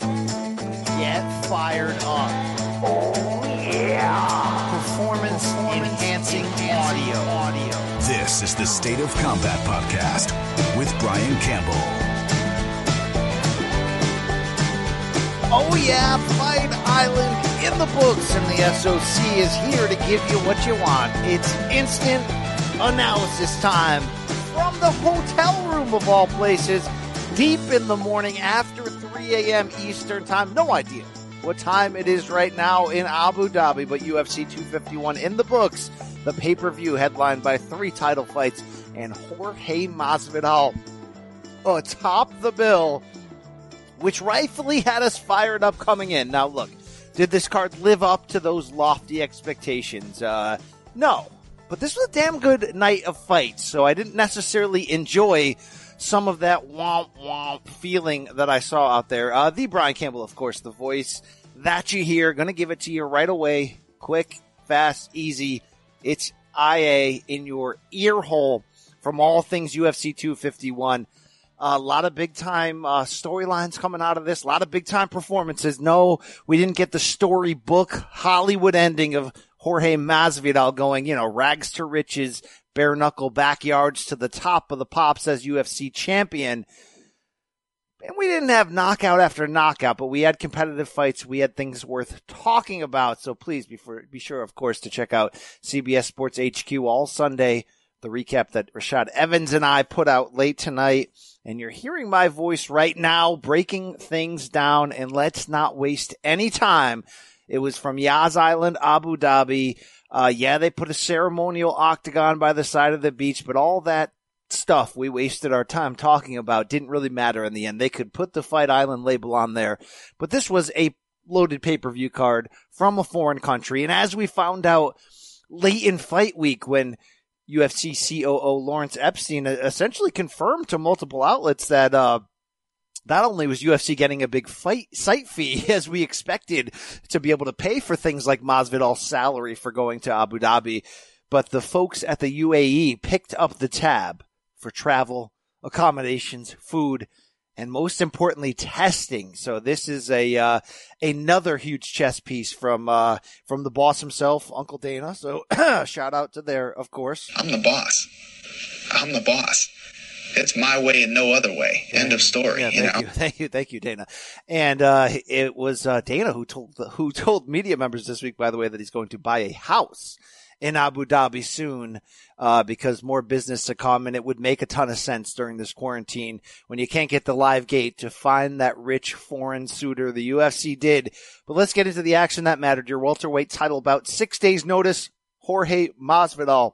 Get fired up. Oh, yeah. Performance enhancing audio. audio. This is the State of Combat Podcast with Brian Campbell. Oh, yeah. Fight Island in the books, and the SOC is here to give you what you want. It's instant analysis time from the hotel room of all places, deep in the morning after 3 a.m. Eastern time. No idea what time it is right now in Abu Dhabi, but UFC 251 in the books. The pay per view headlined by three title fights and Jorge Masvidal atop the bill, which rightfully had us fired up coming in. Now, look, did this card live up to those lofty expectations? Uh, no. But this was a damn good night of fights, so I didn't necessarily enjoy some of that womp womp feeling that I saw out there. Uh, the Brian Campbell, of course, the voice that you hear, gonna give it to you right away. Quick, fast, easy. It's IA in your ear hole from all things UFC 251. A lot of big time uh, storylines coming out of this. A lot of big time performances. No, we didn't get the storybook Hollywood ending of Jorge Masvidal going, you know, rags to riches, bare knuckle backyards to the top of the pops as UFC champion. And we didn't have knockout after knockout, but we had competitive fights. We had things worth talking about. So please be, for, be sure, of course, to check out CBS Sports HQ all Sunday. The recap that Rashad Evans and I put out late tonight. And you're hearing my voice right now, breaking things down. And let's not waste any time. It was from Yaz Island, Abu Dhabi. Uh, yeah, they put a ceremonial octagon by the side of the beach, but all that stuff we wasted our time talking about didn't really matter in the end. They could put the Fight Island label on there, but this was a loaded pay-per-view card from a foreign country. And as we found out late in fight week when UFC COO Lawrence Epstein essentially confirmed to multiple outlets that, uh, not only was UFC getting a big fight site fee as we expected to be able to pay for things like Masvidal's salary for going to Abu Dhabi, but the folks at the UAE picked up the tab for travel, accommodations, food, and most importantly, testing. So this is a uh, another huge chess piece from uh, from the boss himself, Uncle Dana. So shout out to there, of course. I'm the boss. I'm the boss. It's my way and no other way. End of story. Yeah, you thank know? you, thank you, thank you, Dana. And uh, it was uh, Dana who told who told media members this week, by the way, that he's going to buy a house in Abu Dhabi soon uh, because more business to come, and it would make a ton of sense during this quarantine when you can't get the live gate to find that rich foreign suitor. The UFC did, but let's get into the action that mattered. Your welterweight title bout, six days notice. Jorge Masvidal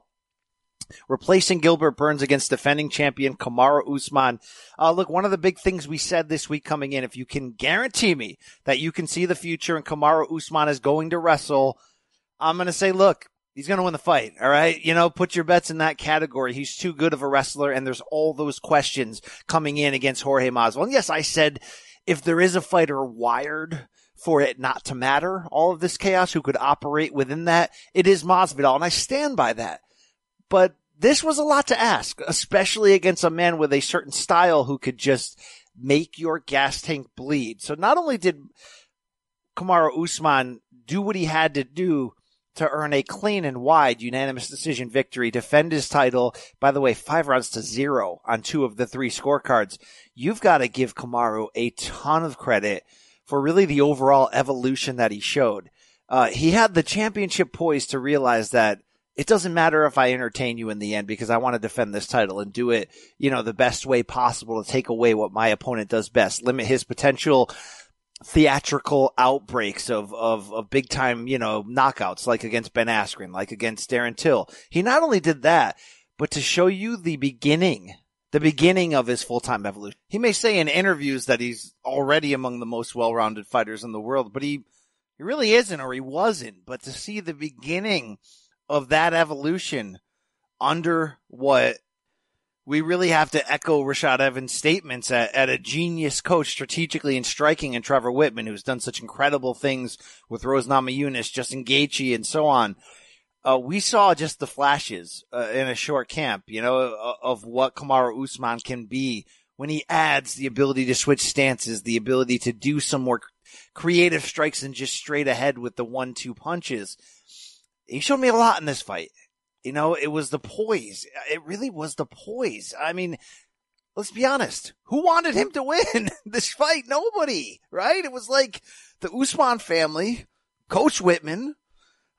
replacing Gilbert Burns against defending champion Kamaru Usman. Uh, look, one of the big things we said this week coming in, if you can guarantee me that you can see the future and Kamaru Usman is going to wrestle, I'm going to say, look, he's going to win the fight. All right. You know, put your bets in that category. He's too good of a wrestler. And there's all those questions coming in against Jorge Masvidal. And yes, I said if there is a fighter wired for it not to matter, all of this chaos who could operate within that, it is Masvidal. And I stand by that. But this was a lot to ask, especially against a man with a certain style who could just make your gas tank bleed. So not only did Kamaru Usman do what he had to do to earn a clean and wide unanimous decision victory, defend his title. By the way, five rounds to zero on two of the three scorecards. You've got to give Kamaru a ton of credit for really the overall evolution that he showed. Uh, he had the championship poise to realize that it doesn't matter if I entertain you in the end because I want to defend this title and do it, you know, the best way possible to take away what my opponent does best, limit his potential theatrical outbreaks of, of, of big time, you know, knockouts like against Ben Askren, like against Darren Till. He not only did that, but to show you the beginning, the beginning of his full-time evolution. He may say in interviews that he's already among the most well-rounded fighters in the world, but he, he really isn't or he wasn't. But to see the beginning of that evolution under what we really have to echo Rashad Evans' statements at, at, a genius coach strategically and striking in Trevor Wittman, who's done such incredible things with Rose Namajunas, Justin Gaethje, and so on. Uh, we saw just the flashes uh, in a short camp, you know, of, of what Kamaru Usman can be when he adds the ability to switch stances, the ability to do some more creative strikes and just straight ahead with the one-two punches. He showed me a lot in this fight. You know, it was the poise. It really was the poise. I mean, let's be honest. Who wanted him to win this fight? Nobody, right? It was like the Usman family, Coach Wittman,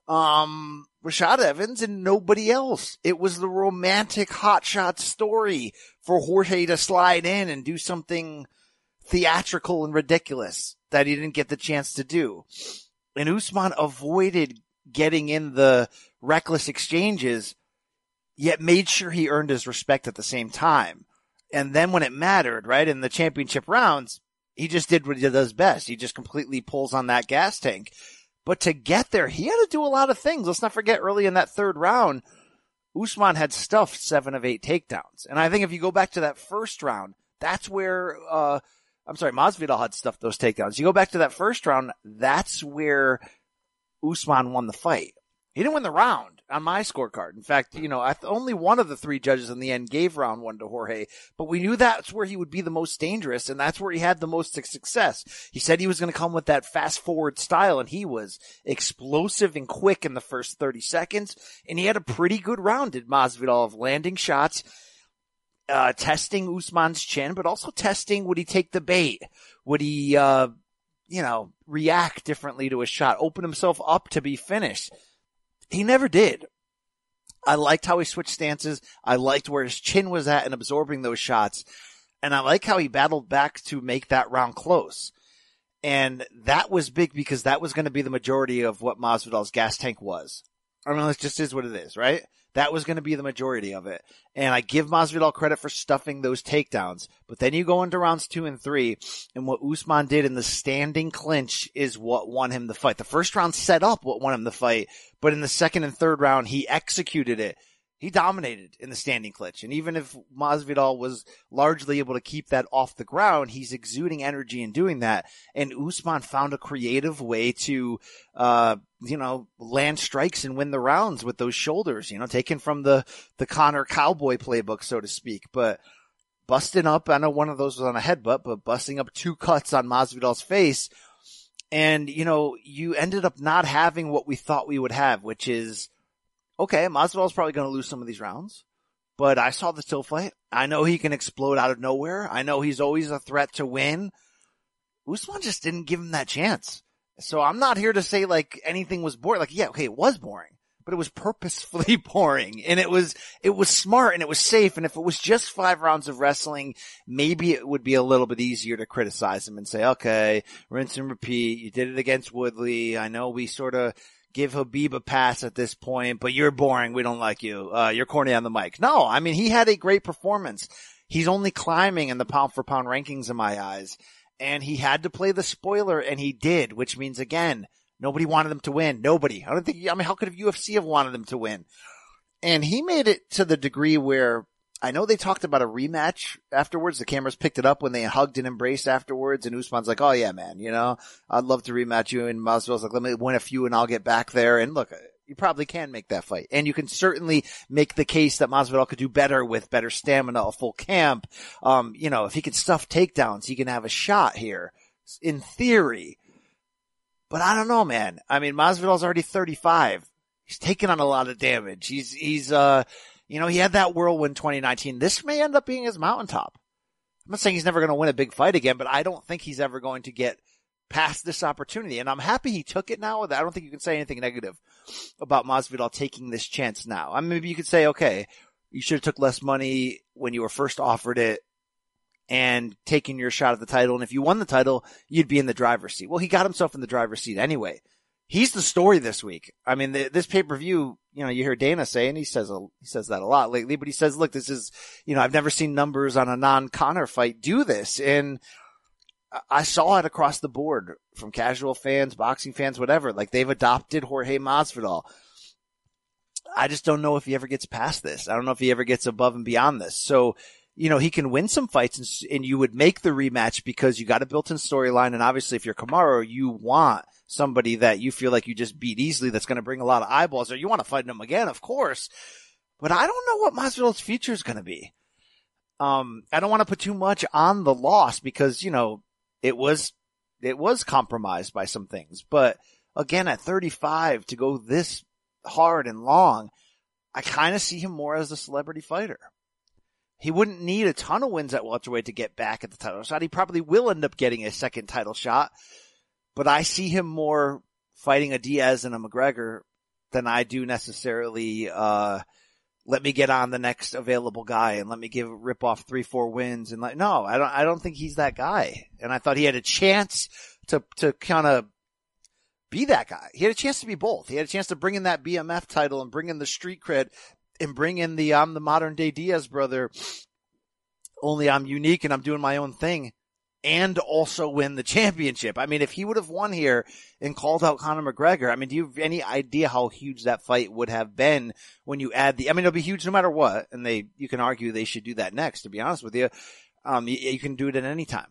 um, Rashad Evans and nobody else. It was the romantic hotshot story for Jorge to slide in and do something theatrical and ridiculous that he didn't get the chance to do. And Usman avoided getting in the reckless exchanges, yet made sure he earned his respect at the same time. And then when it mattered, right, in the championship rounds, he just did what he does best. He just completely pulls on that gas tank. But to get there, he had to do a lot of things. Let's not forget early in that third round, Usman had stuffed seven of eight takedowns. And I think if you go back to that first round, that's where, uh, I'm sorry, Masvidal had stuffed those takedowns. You go back to that first round, that's where Usman won the fight. He didn't win the round on my scorecard. In fact, you know, I, only one of the three judges in the end gave round one to Jorge, but we knew that's where he would be the most dangerous and that's where he had the most success. He said he was going to come with that fast forward style and he was explosive and quick in the first 30 seconds. And he had a pretty good round, did Masvidal of landing shots, uh, testing Usman's chin, but also testing would he take the bait? Would he, uh, you know, react differently to a shot, open himself up to be finished? He never did. I liked how he switched stances. I liked where his chin was at and absorbing those shots. And I like how he battled back to make that round close. And that was big because that was going to be the majority of what Masvidal's gas tank was. I mean, it just is what it is, right? That was going to be the majority of it. And I give Masvidal credit for stuffing those takedowns. But then you go into rounds two and three, and what Usman did in the standing clinch is what won him the fight. The first round set up what won him the fight, but in the second and third round, he executed it he dominated in the standing clinch. And even if Masvidal was largely able to keep that off the ground, he's exuding energy in doing that. And Usman found a creative way to, uh, you know, land strikes and win the rounds with those shoulders, you know, taken from the, the Conor cowboy playbook, so to speak. But busting up, I know one of those was on a headbutt, but busting up two cuts on Masvidal's face. And, you know, you ended up not having what we thought we would have, which is, okay, Masvidal's probably going to lose some of these rounds, but I saw the still fight. I know he can explode out of nowhere. I know he's always a threat to win. Usman just didn't give him that chance. So I'm not here to say like anything was boring. Like, yeah, okay, it was boring, but it was purposefully boring and it was, it was smart and it was safe. And if it was just five rounds of wrestling, maybe it would be a little bit easier to criticize him and say, okay, rinse and repeat. You did it against Woodley. I know we sort of give Khabib a pass at this point, but you're boring. We don't like you. Uh, you're corny on the mic. No, I mean, he had a great performance. He's only climbing in the pound for pound rankings in my eyes. And he had to play the spoiler and he did, which means again, nobody wanted him to win. Nobody. I don't think, I mean, how could a UFC have wanted him to win? And he made it to the degree where I know they talked about a rematch afterwards. The cameras picked it up when they hugged and embraced afterwards. And Usman's like, "Oh yeah, man, you know, I'd love to rematch you." And Masvidal's like, "Let me win a few and I'll get back there." And look, you probably can make that fight, and you can certainly make the case that Masvidal could do better with better stamina, a full camp. Um, you know, if he could stuff takedowns, he can have a shot here, in theory. But I don't know, man. I mean, Masvidal's already 35. He's taken on a lot of damage. He's, he's, uh, you know, he had that whirlwind 2019. This may end up being his mountaintop. I'm not saying he's never going to win a big fight again, but I don't think he's ever going to get past this opportunity. And I'm happy he took it now. I don't think you can say anything negative about Masvidal taking this chance now. I mean, maybe you could say, okay, you should have took less money when you were first offered it and taking your shot at the title. And if you won the title, you'd be in the driver's seat. Well, he got himself in the driver's seat anyway he's the story this week. I mean, the, this pay per view, you know, you hear Dana say, and he says a, he says that a lot lately, but he says, look, this is, you know, I've never seen numbers on a non Conor fight do this, and I saw it across the board from casual fans, boxing fans, whatever. Like they've adopted Jorge Masvidal. I just don't know if he ever gets past this. I don't know if he ever gets above and beyond this. So, you know, he can win some fights and, and you would make the rematch because you got a built-in storyline. And obviously if you're Kamaru, you want somebody that you feel like you just beat easily that's going to bring a lot of eyeballs or you want to fight him again, of course. But I don't know what Masvidal's future is going to be. Um, I don't want to put too much on the loss because, you know, it was, it was compromised by some things, but again, at 35 to go this hard and long, I kind of see him more as a celebrity fighter. He wouldn't need a ton of wins at welterweight to get back at the title shot. He probably will end up getting a second title shot, but I see him more fighting a Diaz and a McGregor than I do necessarily, uh, let me get on the next available guy and let me give rip off three, four wins and like, no, I don't, I don't think he's that guy. And I thought he had a chance to, to kind of be that guy. He had a chance to be both. He had a chance to bring in that BMF title and bring in the street cred and bring in the, I'm the modern day Diaz brother. Only I'm unique and I'm doing my own thing and also win the championship. I mean, if he would have won here and called out Conor McGregor, I mean, do you have any idea how huge that fight would have been when you add the, I mean, it'll be huge no matter what. And they, you can argue they should do that next, to be honest with you. Um, you, you can do it at any time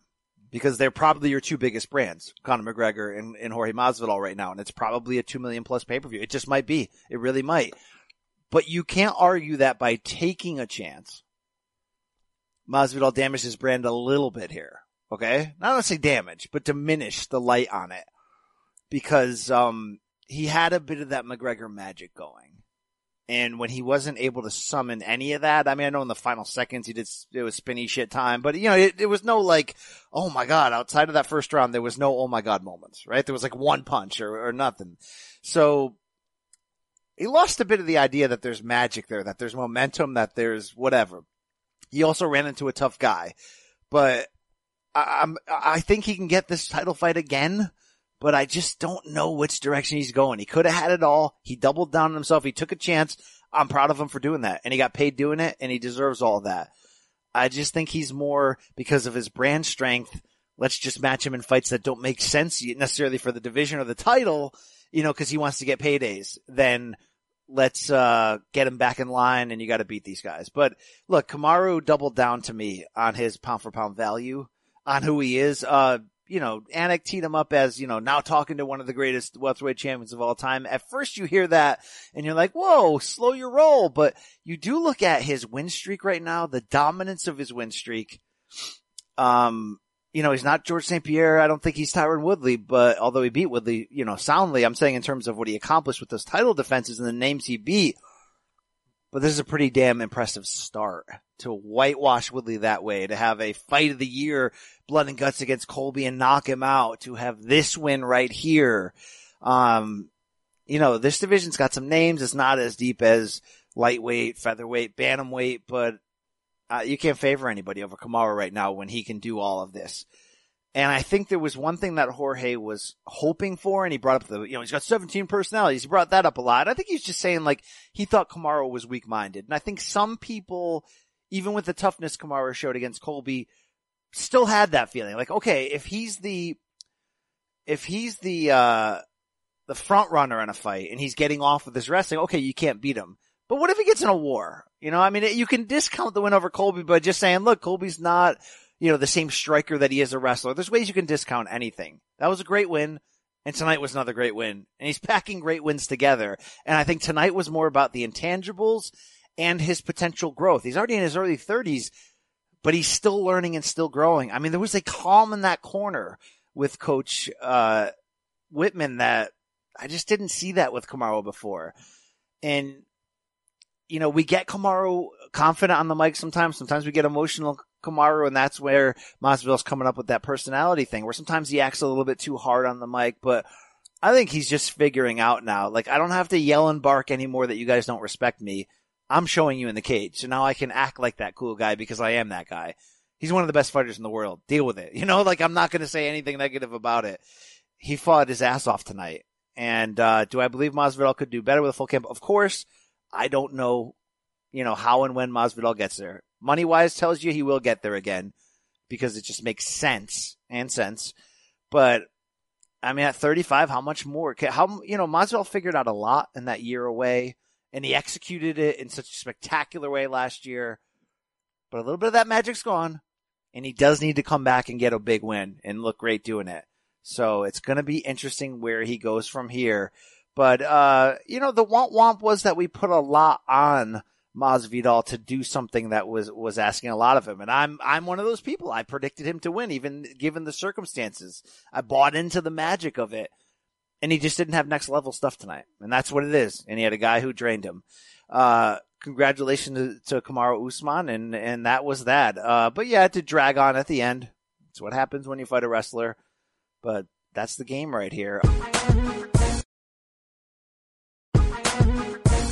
because they're probably your two biggest brands, Conor McGregor and, and Jorge Masvidal right now. And it's probably a two million plus pay per view. It just might be. It really might. But you can't argue that by taking a chance. Masvidal damaged his brand a little bit here. Okay. Not to say damage, but diminish the light on it because, um, he had a bit of that McGregor magic going. And when he wasn't able to summon any of that, I mean, I know in the final seconds he did, it was spinny shit time, but you know, it, it was no like, oh my God, outside of that first round, there was no oh my God moments, right? There was like one punch or, or nothing. So he lost a bit of the idea that there's magic there, that there's momentum, that there's whatever. He also ran into a tough guy, but I, am I think he can get this title fight again, but I just don't know which direction he's going. He could have had it all. He doubled down on himself. He took a chance. I'm proud of him for doing that and he got paid doing it and he deserves all that. I just think he's more because of his brand strength. Let's just match him in fights that don't make sense necessarily for the division or the title, you know, cause he wants to get paydays. Then let's, uh, get him back in line and you got to beat these guys. But look, Kamaru doubled down to me on his pound for pound value on who he is. Uh, you know, Anik teed him up as, you know, now talking to one of the greatest welterweight champions of all time. At first you hear that and you're like, whoa, slow your roll. But you do look at his win streak right now, the dominance of his win streak. Um, you know, he's not George St. Pierre. I don't think he's Tyron Woodley, but although he beat Woodley, you know, soundly, I'm saying in terms of what he accomplished with those title defenses and the names he beat. But this is a pretty damn impressive start to whitewash Woodley that way, to have a fight of the year, blood and guts against Colby and knock him out, to have this win right here. Um, you know, this division's got some names. It's not as deep as lightweight, featherweight, bantamweight, but uh, you can't favor anybody over Kamaru right now when he can do all of this. And I think there was one thing that Jorge was hoping for, and he brought up the, you know, he's got 17 personalities. He brought that up a lot. I think he's just saying like he thought Kamaru was weak minded. And I think some people, even with the toughness Kamaru showed against Colby, still had that feeling. Like, okay, if he's the, if he's the, uh, the front runner in a fight and he's getting off with his wrestling, okay, you can't beat him. But what if he gets in a war? You know, I mean, you can discount the win over Colby by just saying, look, Colby's not you know, the same striker that he is a wrestler. There's ways you can discount anything. That was a great win. And tonight was another great win. And he's packing great wins together. And I think tonight was more about the intangibles and his potential growth. He's already in his early thirties, but he's still learning and still growing. I mean, there was a calm in that corner with coach, uh, Wittman that I just didn't see that with Kamaru before. And, you know, we get Kamaru confident on the mic sometimes. Sometimes we get emotional Kamaru, and that's where Masvidal's coming up with that personality thing, where sometimes he acts a little bit too hard on the mic, but I think he's just figuring out now. Like, I don't have to yell and bark anymore that you guys don't respect me. I'm showing you in the cage, so now I can act like that cool guy because I am that guy. He's one of the best fighters in the world. Deal with it. You know, like I'm not going to say anything negative about it. He fought his ass off tonight. And uh, do I believe Masvidal could do better with a full camp? Of course. I don't know, you know, how and when Masvidal gets there. Money wise tells you he will get there again because it just makes sense and sense. But I mean, at 35, how much more? How you know, Masvidal figured out a lot in that year away, and he executed it in such a spectacular way last year. But a little bit of that magic's gone, and he does need to come back and get a big win and look great doing it. So it's going to be interesting where he goes from here. But, uh, you know, the womp womp was that we put a lot on Masvidal to do something that was, was asking a lot of him. And I'm, I'm one of those people. I predicted him to win, even given the circumstances. I bought into the magic of it. And he just didn't have next level stuff tonight. And that's what it is. And he had a guy who drained him. Uh, congratulations to, to Kamaru Usman. And, and that was that. Uh, but yeah, to drag on at the end. It's what happens when you fight a wrestler. But that's the game right here.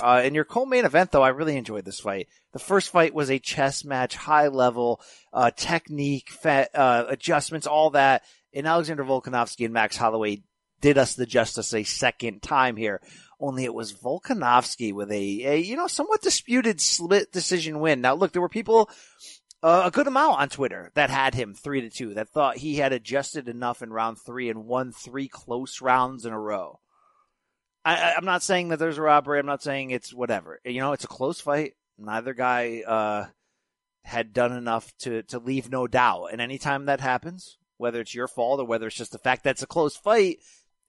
Uh, in your co-main event, though, I really enjoyed this fight. The first fight was a chess match, high level, uh, technique, fa- uh, adjustments, all that. And Alexander Volkanovski and Max Holloway did us the justice a second time here. Only it was Volkanovski with a, a you know, somewhat disputed split decision win. Now, look, there were people uh, a good amount on Twitter that had him three to two, that thought he had adjusted enough in round three and won three close rounds in a row. I, am not saying that there's a robbery. I'm not saying it's whatever. You know, it's a close fight. Neither guy uh, had done enough to to leave no doubt. And anytime that happens, whether it's your fault or whether it's just the fact that it's a close fight,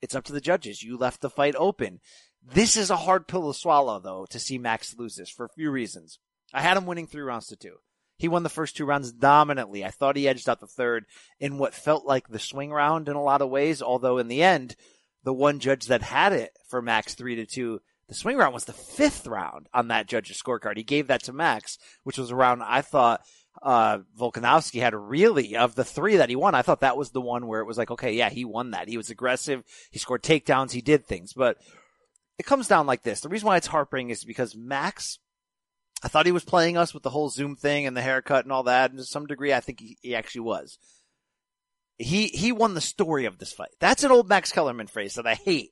it's up to the judges. You left the fight open. This is a hard pill to swallow, though, to see Max lose this for a few reasons. I had him winning three rounds to two. He won the first two rounds dominantly. I thought he edged out the third in what felt like the swing round in a lot of ways, although in the end, the one judge that had it for Max three to two, the swing round was the fifth round on that judge's scorecard. He gave that to Max, which was a round I thought uh, Volkanovski had really of the three that he won. I thought that was the one where it was like, okay, yeah, he won that. He was aggressive. He scored takedowns. He did things, but it comes down like this. The reason why it's heartbreaking is because Max I thought he was playing us with the whole Zoom thing and the haircut and all that. And to some degree, I think he, he actually was. He, he won the story of this fight. That's an old Max Kellerman phrase that I hate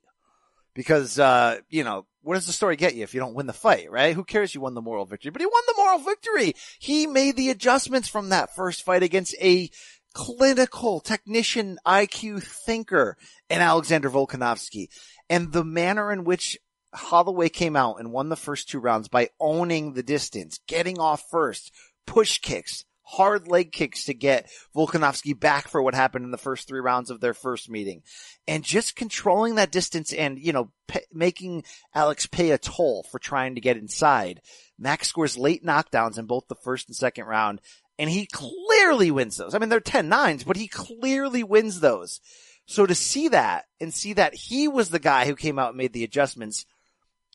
because, uh, you know, what does the story get you if you don't win the fight, right? Who cares you won the moral victory? But he won the moral victory. He made the adjustments from that first fight against a clinical technician IQ thinker and Alexander Volkanovski. And the manner in which Holloway came out and won the first two rounds by owning the distance, getting off first, push kicks, hard leg kicks to get Volkanovski back for what happened in the first three rounds of their first meeting. And just controlling that distance and, you know, making Alex pay a toll for trying to get inside. Max scores late knockdowns in both the first and second round, and he clearly wins those. I mean, they're 10 nines, but he clearly wins those. So to see that and see that he was the guy who came out and made the adjustments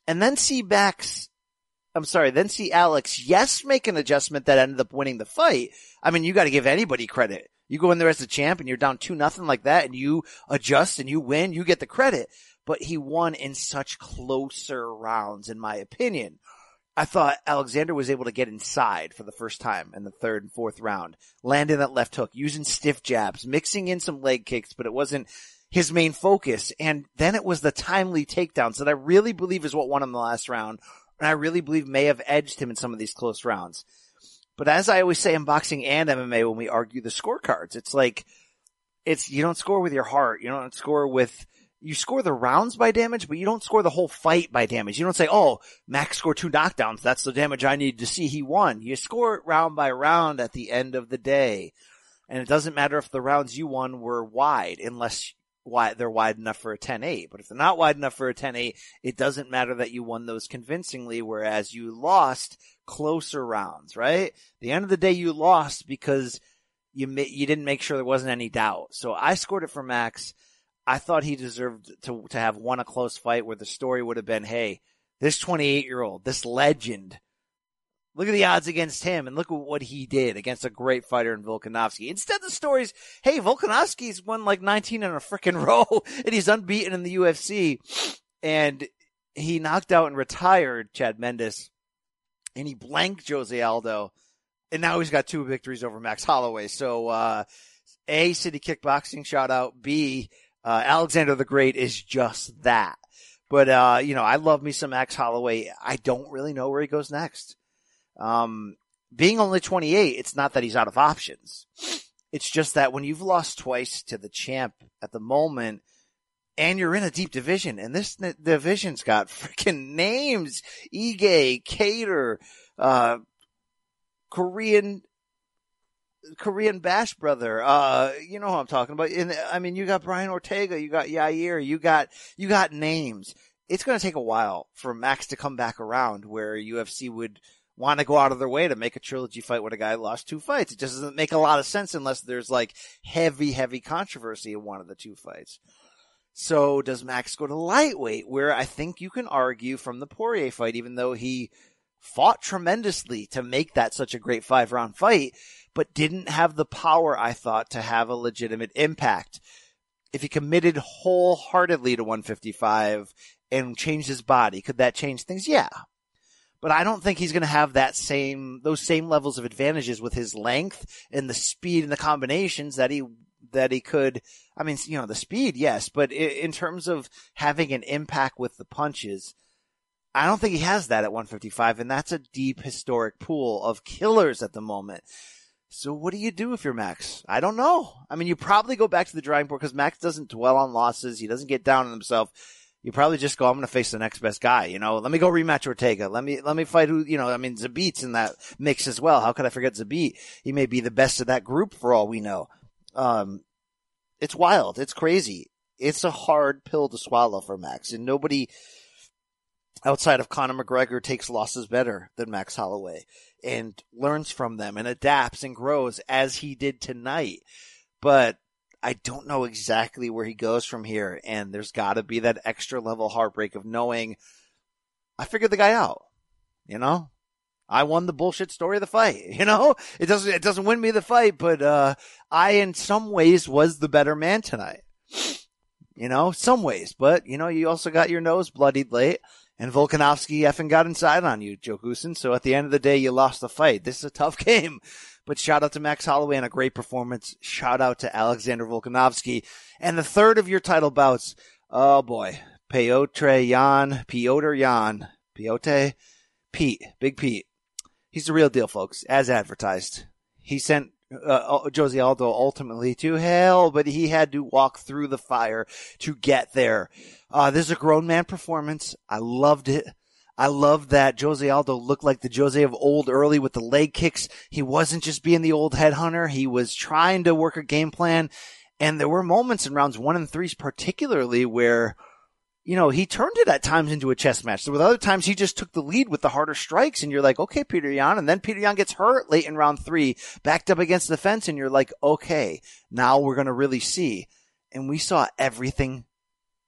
and then see Max, I'm sorry, then see Alex, yes, make an adjustment that ended up winning the fight. I mean, you got to give anybody credit. You go in there as a champ and you're down two nothing like that and you adjust and you win, you get the credit. But he won in such closer rounds, in my opinion. I thought Alexander was able to get inside for the first time in the third and fourth round, landing that left hook, using stiff jabs, mixing in some leg kicks, but it wasn't his main focus. And then it was the timely takedowns that I really believe is what won him the last round. And I really believe may have edged him in some of these close rounds. But as I always say in boxing and MMA when we argue the scorecards, it's like, it's, you don't score with your heart. You don't score with, you score the rounds by damage, but you don't score the whole fight by damage. You don't say, oh, Max scored two knockdowns. That's the damage I need to see. He won. You score it round by round at the end of the day. And it doesn't matter if the rounds you won were wide unless wide, they're wide enough for a 10-8. But if they're not wide enough for a 10-8, it doesn't matter that you won those convincingly, whereas you lost closer rounds, right? The end of the day, you lost because you you didn't make sure there wasn't any doubt. So I scored it for Max. I thought he deserved to to have won a close fight where the story would have been, hey, this 28 year old, this legend Look at the odds against him and look at what he did against a great fighter in Volkanovski. Instead, the story's, hey, Volkanovski's won like 19 in a freaking row and he's unbeaten in the UFC. And he knocked out and retired Chad Mendes and he blanked Jose Aldo. And now he's got two victories over Max Holloway. So, uh, A, City Kickboxing shout out. B, Uh, Alexander the Great is just that. But, uh, you know, I love me some Max Holloway. I don't really know where he goes next. Um, being only 28, it's not that he's out of options. It's just that when you've lost twice to the champ at the moment, and you're in a deep division, and this division's got freaking names: Ige, Kattar, uh, Korean, Korean Bash brother. Uh, you know who I'm talking about. And I mean, you got Brian Ortega, you got Yair, you got you got names. It's going to take a while for Max to come back around, where UFC would want to go out of their way to make a trilogy fight when a guy lost two fights. It just doesn't make a lot of sense unless there's like heavy, heavy controversy in one of the two fights. So does Max go to lightweight, where I think you can argue from the Poirier fight, even though he fought tremendously to make that such a great five round fight, but didn't have the power, I thought, to have a legitimate impact. If he committed wholeheartedly to 155 and changed his body, could that change things? Yeah. But I don't think he's going to have that same, those same levels of advantages with his length and the speed and the combinations that he, that he could. I mean, you know, the speed, yes, but in terms of having an impact with the punches, I don't think he has that at 155, and that's a deep historic pool of killers at the moment. So what do you do if you're Max? I don't know. I mean, you probably go back to the drawing board because Max doesn't dwell on losses. He doesn't get down on himself. You probably just go, I'm going to face the next best guy. You know, let me go rematch Ortega. Let me, let me fight who, you know, I mean, Zabit's in that mix as well. How could I forget Zabit? He may be the best of that group for all we know. Um, it's wild. It's crazy. It's a hard pill to swallow for Max and nobody, outside of Conor McGregor takes losses better than Max Holloway and learns from them and adapts and grows as he did tonight. But I don't know exactly where he goes from here. And there's got to be that extra level heartbreak of knowing I figured the guy out, you know? I won the bullshit story of the fight. You know, it doesn't, it doesn't win me the fight, but, uh, I in some ways was the better man tonight. You know, some ways, but you know, you also got your nose bloodied late and Volkanovski effing got inside on you, Joe Goosen. So at the end of the day, you lost the fight. This is a tough game. But shout out to Max Holloway and a great performance. Shout out to Alexander Volkanovski. And the third of your title bouts, oh boy, Petr Yan, Piotr Yan, Piote, Pete, Big Pete. He's the real deal, folks, as advertised. He sent uh, Jose Aldo ultimately to hell, but he had to walk through the fire to get there. Uh, this is a grown man performance. I loved it. I love that Jose Aldo looked like the Jose of old early with the leg kicks. He wasn't just being the old headhunter. He was trying to work a game plan. And there were moments in rounds one and threes, particularly where you know, he turned it at times into a chess match. So with other times he just took the lead with the harder strikes and you're like, okay, Peter Yan. And then Peter Yan gets hurt late in round three, backed up against the fence and you're like, okay, now we're going to really see. And we saw everything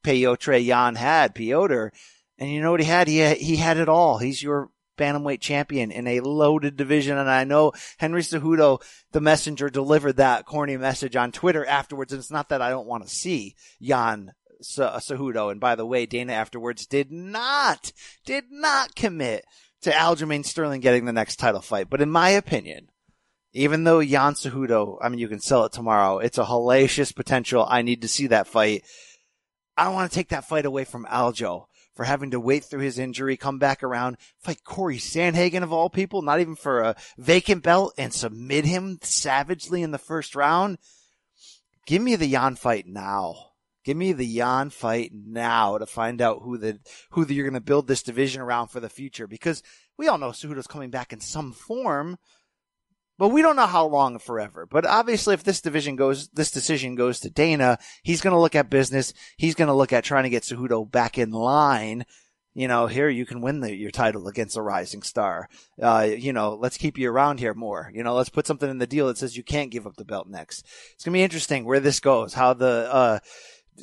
Petr Yan had, Piotr. And you know what he had? He had, he had it all. He's your bantamweight champion in a loaded division. And I know Henry Cejudo, the messenger, delivered that corny message on Twitter afterwards. And it's not that I don't want to see Yan uh, Cejudo. And by the way, Dana afterwards did not, did not commit to Aljamain Sterling getting the next title fight. But in my opinion, even though Yan Cejudo, I mean, you can sell it tomorrow. It's a hellacious potential. I need to see that fight. I don't want to take that fight away from Aljo for having to wait through his injury, come back around, fight Corey Sandhagen of all people, not even for a vacant belt and submit him savagely in the first round. Give me the Yan fight now. Give me the Yan fight now to find out who the who the, you're going to build this division around for the future because we all know Cejudo's coming back in some form, but we don't know how long forever. But obviously, if this division goes, this decision goes to Dana, he's going to look at business. He's going to look at trying to get Cejudo back in line. You know, here you can win the, your title against a rising star. Uh, you know, let's keep you around here more. You know, let's put something in the deal that says you can't give up the belt next. It's going to be interesting where this goes, how the, uh,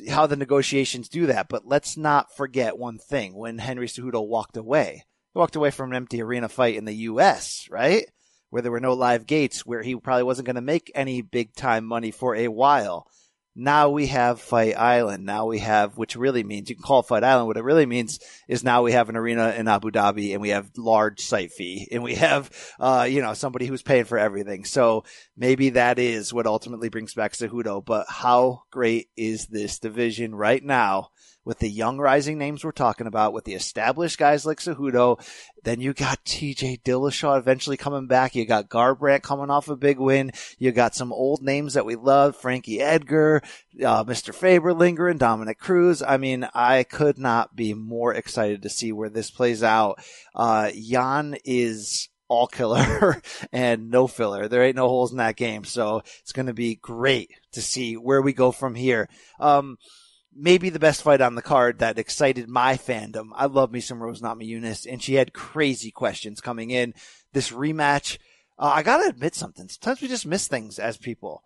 how the negotiations do that. But let's not forget one thing. When Henry Cejudo walked away, he walked away from an empty arena fight in the U.S., right? Where there were no live gates, where he probably wasn't going to make any big time money for a while. now we have Fight Island. Now we have, which really means you can call Fight Island. What it really means is now we have an arena in Abu Dhabi and we have large site fee and we have, uh, you know, somebody who's paying for everything. So maybe that is what ultimately brings back Cejudo. But how great is this division right now? With the young rising names we're talking about, with the established guys like Cejudo. Then you got TJ Dillashaw eventually coming back. You got Garbrandt coming off a big win. You got some old names that we love, Frankie Edgar, uh, Mr. Faber lingering, Dominick Cruz. I mean, I could not be more excited to see where this plays out. Uh, Yan is all killer and no filler. There ain't no holes in that game. So it's going to be great to see where we go from here. Um, maybe the best fight on the card that excited my fandom. I love me some Rose Namajunas, and she had crazy questions coming in. This rematch, uh, I gotta admit something. Sometimes we just miss things as people.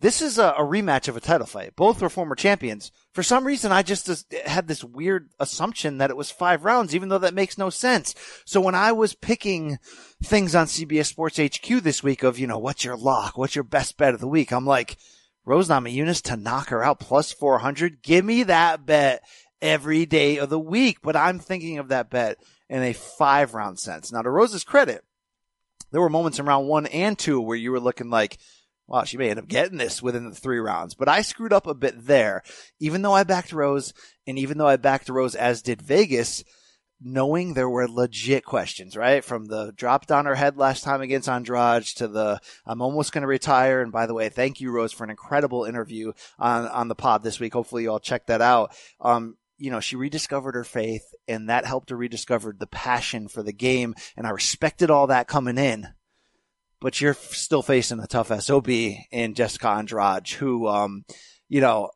This is a, a, rematch of a title fight. Both were former champions. For some reason, I just had this weird assumption that it was five rounds, even though that makes no sense. So when I was picking things on CBS Sports HQ this week of, you know, what's your lock? What's your best bet of the week? I'm like, Rose Namajunas to knock her out plus 400. Give me that bet every day of the week. But I'm thinking of that bet in a five round sense. Now to Rose's credit, there were moments in round one and two where you were looking like, wow, she may end up getting this within the three rounds. But I screwed up a bit there. Even though I backed Rose and even though I backed Rose as did Vegas, knowing there were legit questions, right? From the dropped on her head last time against Andrade to the I'm almost going to retire. And by the way, thank you, Rose, for an incredible interview on, on the pod this week. Hopefully you all check that out. Um, you know, she rediscovered her faith and that helped her rediscover the passion for the game. And I respected all that coming in. But you're still facing a tough SOB in Jessica Andrade, who, um, you know,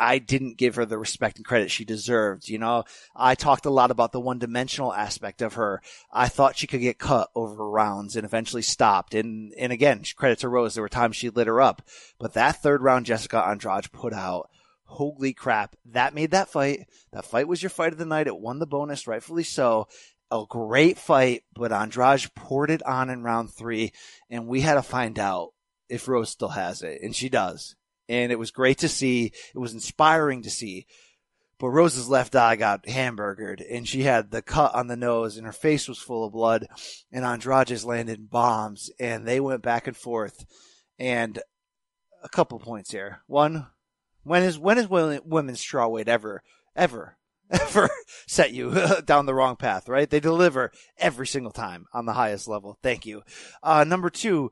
I didn't give her the respect and credit she deserved. You know, I talked a lot about the one dimensional aspect of her. I thought she could get cut over rounds and eventually stopped. And, and again, credit to Rose. There were times she lit her up, but that third round Jessica Andrade put out, holy crap. That made that fight. That fight was your fight of the night. It won the bonus, rightfully so. A great fight, but Andrade poured it on in round three and we had to find out if Rose still has it. And she does and it was great to see. It was inspiring to see. But Rose's left eye got hamburgered, and she had the cut on the nose, and her face was full of blood. And Andrade's landed bombs, and they went back and forth. And a couple points here. One, when is when is women's strawweight ever ever ever set you down the wrong path? Right? They deliver every single time on the highest level. Thank you. Uh, number two,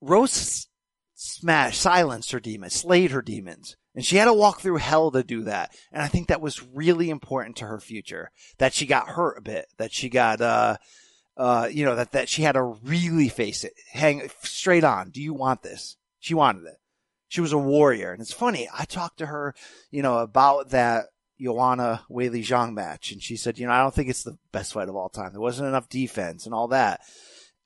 Rose smash, silenced her demons, slayed her demons. And she had to walk through hell to do that. And I think that was really important to her future. That she got hurt a bit. That she got, uh, uh, you know, that, that she had to really face it. Hang straight on. Do you want this? She wanted it. She was a warrior. And it's funny. I talked to her, you know, about that Joanna Weili Zhang match. And she said, you know, I don't think it's the best fight of all time. There wasn't enough defense and all that.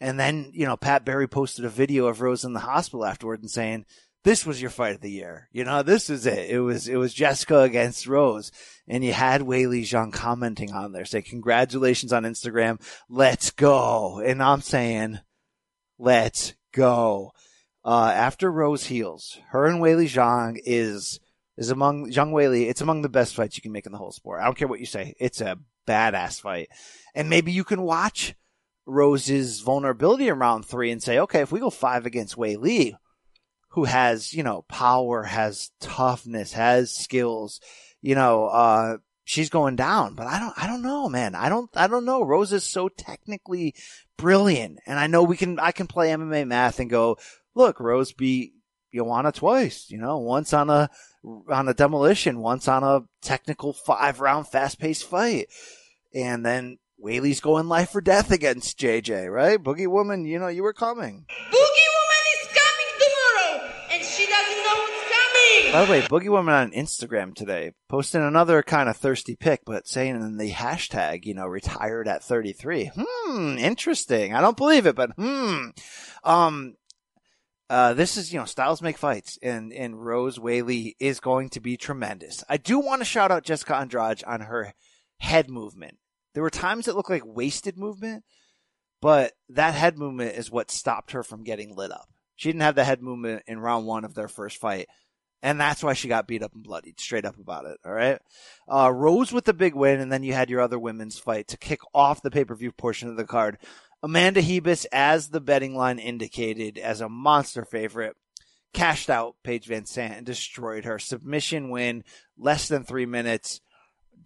And then, you know, Pat Barry posted a video of Rose in the hospital afterward and saying, this was your fight of the year. You know, this is it. It was, it was Jessica against Rose. And you had Weili Zhang commenting on there saying, congratulations on Instagram. Let's go. And I'm saying, let's go. Uh, after Rose heals, her and Weili Zhang is, is among, Zhang Weili, it's among the best fights you can make in the whole sport. I don't care what you say. It's a badass fight. And maybe you can watch Rose's vulnerability in round three and say, okay, if we go five against Weili, who has, you know, power, has toughness, has skills, you know, uh, she's going down, but I don't, I don't know, man. I don't, I don't know. Rose is so technically brilliant. And I know we can, I can play MMA math and go, look, Rose beat Joanna twice, you know, once on a, on a demolition, once on a technical five round fast paced fight. And then Weili's going life or death against JJ, right? Boogie Woman, you know, you were coming. Boogie Woman is coming tomorrow, and she doesn't know what's coming. By the way, Boogie Woman on Instagram today posting another kind of thirsty pic, but saying in the hashtag, you know, retired at 33. Hmm, interesting. I don't believe it, but hmm. Um, uh, this is, you know, styles make fights and, and Rose Weili is going to be tremendous. I do want to shout out Jessica Andrade on her head movement there were times that looked like wasted movement, but that head movement is what stopped her from getting lit up. She didn't have the head movement in round one of their first fight. And that's why she got beat up and bloodied, straight up about it. All right. Uh, Rose with the big win, and then you had your other women's fight to kick off the pay per view portion of the card. Amanda Ribas, as the betting line indicated, as a monster favorite, cashed out Paige VanZant and destroyed her. Submission win, less than three minutes.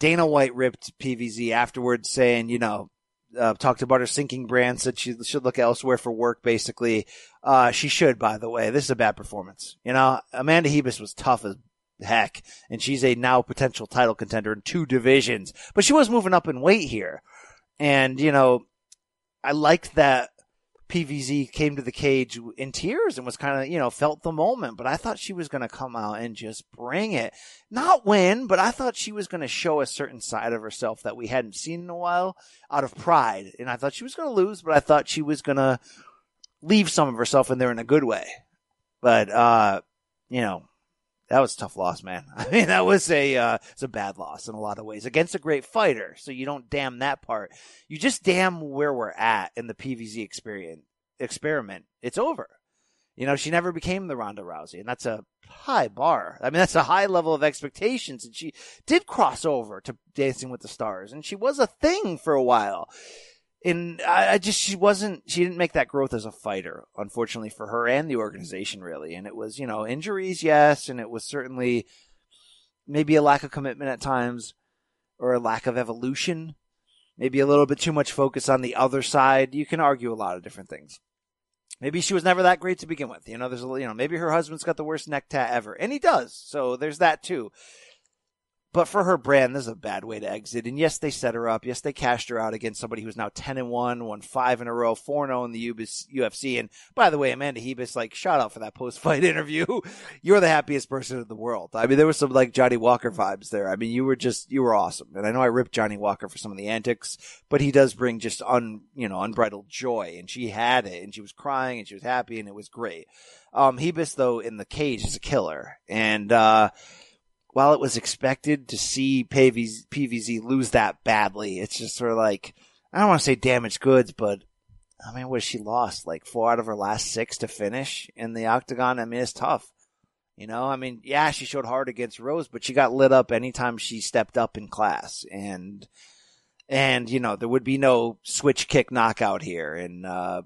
Dana White ripped PVZ afterwards, saying, you know, uh, talked about her sinking brand, said she should look elsewhere for work, basically. Uh, she should, by the way. This is a bad performance. You know, Amanda Ribas was tough as heck, and she's a now potential title contender in two divisions, but she was moving up in weight here. And, you know, I liked that PVZ came to the cage in tears and was kind of, you know, felt the moment, but I thought she was going to come out and just bring it. Not win, but I thought she was going to show a certain side of herself that we hadn't seen in a while out of pride. And I thought she was going to lose, but I thought she was going to leave some of herself in there in a good way. But, uh, you know, that was a tough loss, man. I mean, that was a uh, it's a bad loss in a lot of ways against a great fighter. So you don't damn that part. You just damn where we're at in the PVZ experience experiment. It's over. You know, she never became the Ronda Rousey, and that's a high bar. I mean, that's a high level of expectations. And she did cross over to Dancing with the Stars, and she was a thing for a while and I, I, just she wasn't she didn't make that growth as a fighter unfortunately for her and the organization really. And it was you know injuries yes and it was certainly maybe a lack of commitment at times or a lack of evolution maybe a little bit too much focus on the other side. You can argue a lot of different things. Maybe she was never that great to begin with. You know there's a you know maybe her husband's got the worst neck tat ever and he does. So there's that too but for her brand, this is a bad way to exit. And yes, they set her up. Yes, they cashed her out against somebody who's now 10 and 1, won five in a row, 4 0 in the UFC. And by the way, Amanda Ribas, like, shout out for that post fight interview. You're the happiest person in the world. I mean, there was some like Johnny Walker vibes there. I mean, you were just, you were awesome. And I know I ripped Johnny Walker for some of the antics, but he does bring just un, you know, unbridled joy. And she had it and she was crying and she was happy and it was great. Um, Ribas, though, in the cage is a killer. And, uh, while it was expected to see PVZ, PVZ lose that badly, it's just sort of like, I don't want to say damaged goods, but I mean, what she lost? Like four out of her last six to finish in the octagon? I mean, it's tough. You know, I mean, yeah, she showed hard against Rose, but she got lit up anytime she stepped up in class. And, and, you know, there would be no switch kick knockout here. And, uh,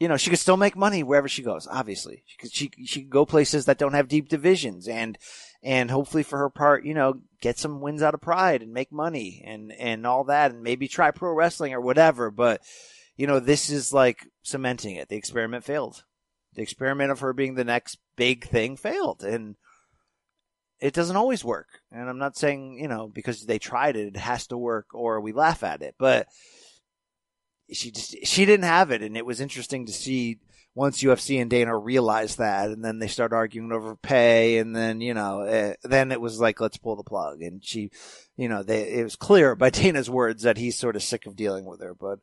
you know, she could still make money wherever she goes, obviously. She could, she, she could go places that don't have deep divisions and, and hopefully for her part, you know, get some wins out of pride and make money and, and all that and maybe try pro wrestling or whatever. But, you know, this is like cementing it. The experiment failed. The experiment of her being the next big thing failed. And it doesn't always work. And I'm not saying, you know, because they tried it, it has to work or we laugh at it. But she just, she didn't have it. And it was interesting to see once UFC and Dana realized that, and then they start arguing over pay, and then you know, uh, then it was like let's pull the plug, and she, you know, they it was clear by Dana's words that he's sort of sick of dealing with her, but.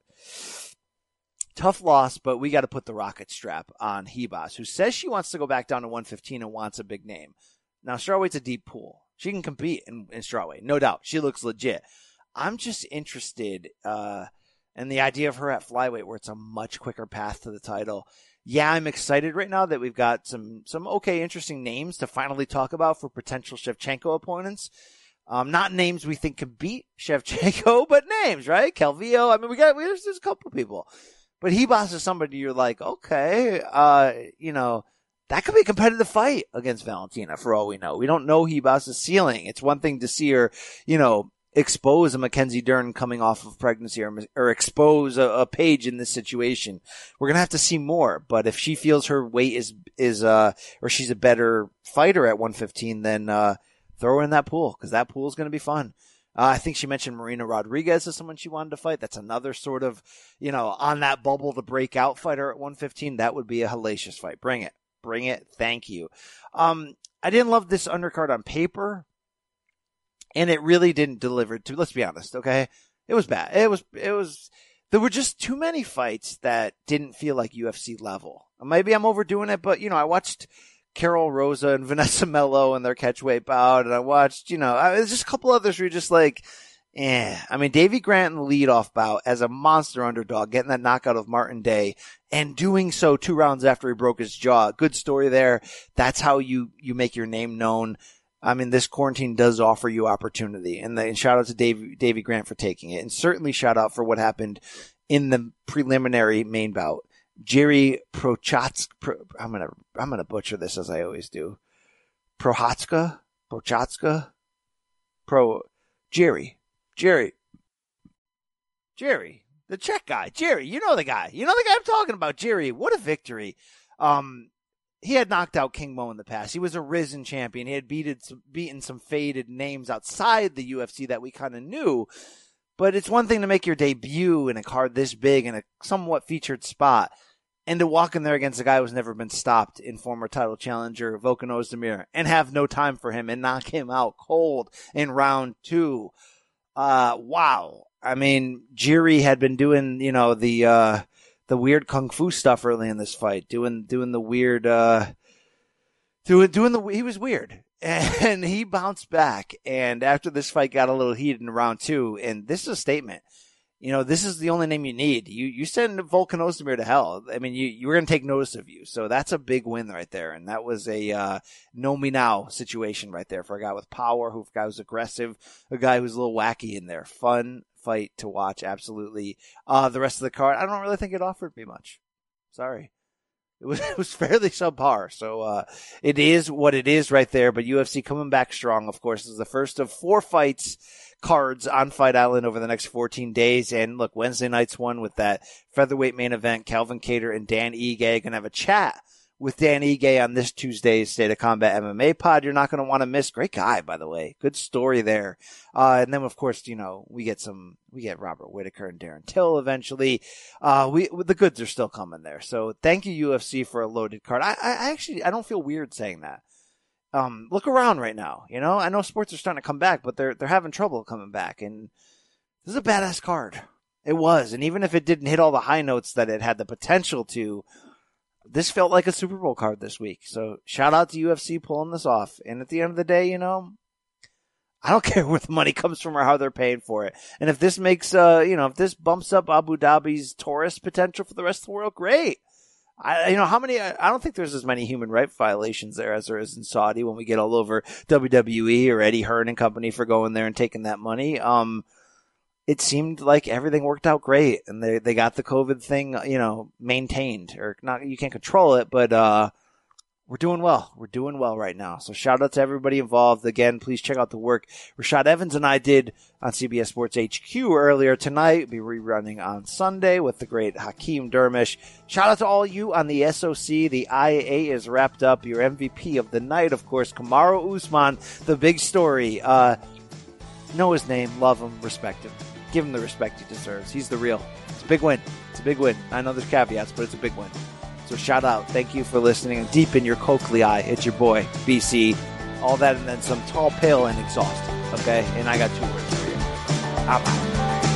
Tough loss, but we got to put the rocket strap on Ribas, who says she wants to go back down to 115 and wants a big name. Now, strawweight's a deep pool. She can compete in, in strawweight, no doubt. She looks legit. I'm just interested uh, in the idea of her at flyweight, where it's a much quicker path to the title yeah, I'm excited right now that we've got some some okay, interesting names to finally talk about for potential Shevchenko opponents. Um, not names we think can beat Shevchenko, but names, right? Calvillo. I mean, we got we, there's, there's a couple people, but Ribas is somebody you're like, okay, uh, you know, that could be a competitive fight against Valentina for all we know. We don't know Ribas' ceiling. It's one thing to see her, you know, expose a Mackenzie Dern coming off of pregnancy or, or expose a, a Paige in this situation. We're going to have to see more, but if she feels her weight is, is, uh, or she's a better fighter at 115, then, uh, throw her in that pool because that pool is going to be fun. Uh, I think she mentioned Marina Rodriguez as someone she wanted to fight. That's another sort of, you know, on that bubble to break out fighter at 115. That would be a hellacious fight. Bring it. Bring it. Thank you. Um, I didn't love this undercard on paper, and it really didn't deliver to, let's be honest, okay? It was bad. It was, it was, there were just too many fights that didn't feel like UFC level. Maybe I'm overdoing it, but you know, I watched Karol Rosa and Vanessa Melo and their catchweight bout, and I watched, you know, there's just a couple others where you're just like, eh. I mean, Davy Grant in the leadoff bout as a monster underdog, getting that knockout of Martin Day and doing so two rounds after he broke his jaw. Good story there. That's how you, you make your name known. I mean, this quarantine does offer you opportunity and, the, and shout out to Davy, Davy Grant for taking it and certainly shout out for what happened in the preliminary main bout. Jerry Prochatsk, Pro, I'm gonna, I'm gonna butcher this as I always do. Prohatska? Prochatska? Pro, Jerry. Jerry. Jerry. The Czech guy. Jerry. You know the guy. You know the guy I'm talking about. Jerry. What a victory. Um, he had knocked out King Mo in the past. He was a Rizin champion. He had beaten some, beaten some faded names outside the UFC that we kind of knew. But it's one thing to make your debut in a card this big in a somewhat featured spot and to walk in there against a guy who's never been stopped in former title challenger Volkan Ozdemir and have no time for him and knock him out cold in round two. Uh, wow. I mean, Jiri had been doing, you know, the, uh, the weird kung fu stuff early in this fight, doing, doing the weird, uh, doing, doing the, he was weird and he bounced back. And after this fight got a little heated in round two, and this is a statement you know, this is the only name you need. You you send Volkan Ozdemir to hell. I mean, you you were going to take notice of you. So that's a big win right there. And that was a uh, know me now situation right there for a guy with power, who guy who's aggressive, a guy who's a little wacky in there. Fun fight to watch, absolutely. Uh, the rest of the card, I don't really think it offered me much. Sorry. It was it was fairly subpar. So uh, it is what it is right there. But UFC coming back strong. Of course, is the first of four fights cards on Fight Island over the next 14 days. And look, Wednesday night's one with that featherweight main event. Calvin Kattar and Dan Ige gonna have a chat with Dan Ige on this Tuesday's State of Combat MMA pod. You're not going to want to miss. Great guy, by the way. Good story there. Uh, and then of course, you know, we get some, we get Robert Whitaker and Darren Till eventually. Uh, we, the goods are still coming there. So thank you UFC for a loaded card. I, I actually, I don't feel weird saying that um, look around right now. You know, I know sports are starting to come back, but they're they're having trouble coming back. And this is a badass card. It was, and even if it didn't hit all the high notes that it had the potential to, this felt like a Super Bowl card this week. So shout out to UFC pulling this off. And at the end of the day, you know, I don't care where the money comes from or how they're paying for it. And if this makes, uh, you know, if this bumps up Abu Dhabi's tourist potential for the rest of the world, great. I, you know, how many, I don't think there's as many human rights violations there as there is in Saudi when we get all over WWE or Eddie Hearn and company for going there and taking that money. Um, it seemed like everything worked out great and they, they got the COVID thing, you know, maintained or not, you can't control it, but, uh, we're doing well. We're doing well right now. So shout out to everybody involved. Again, please check out the work Rashad Evans and I did on CBS Sports HQ earlier tonight. We'll be rerunning on Sunday with the great Hakeem Dermish. Shout out to all you on the SOC. The IA is wrapped up. Your MVP of the night, of course, Kamaru Usman. The big story. Uh, know his name, love him, respect him. Give him the respect he deserves. He's the real. It's a big win. It's a big win. I know there's caveats, but it's a big win. So shout out. Thank you for listening. Deep in your Coakley eye, it's your boy, BC. All that and then some tall, pale, and exhausted. Okay? And I got two words for you. I'm out.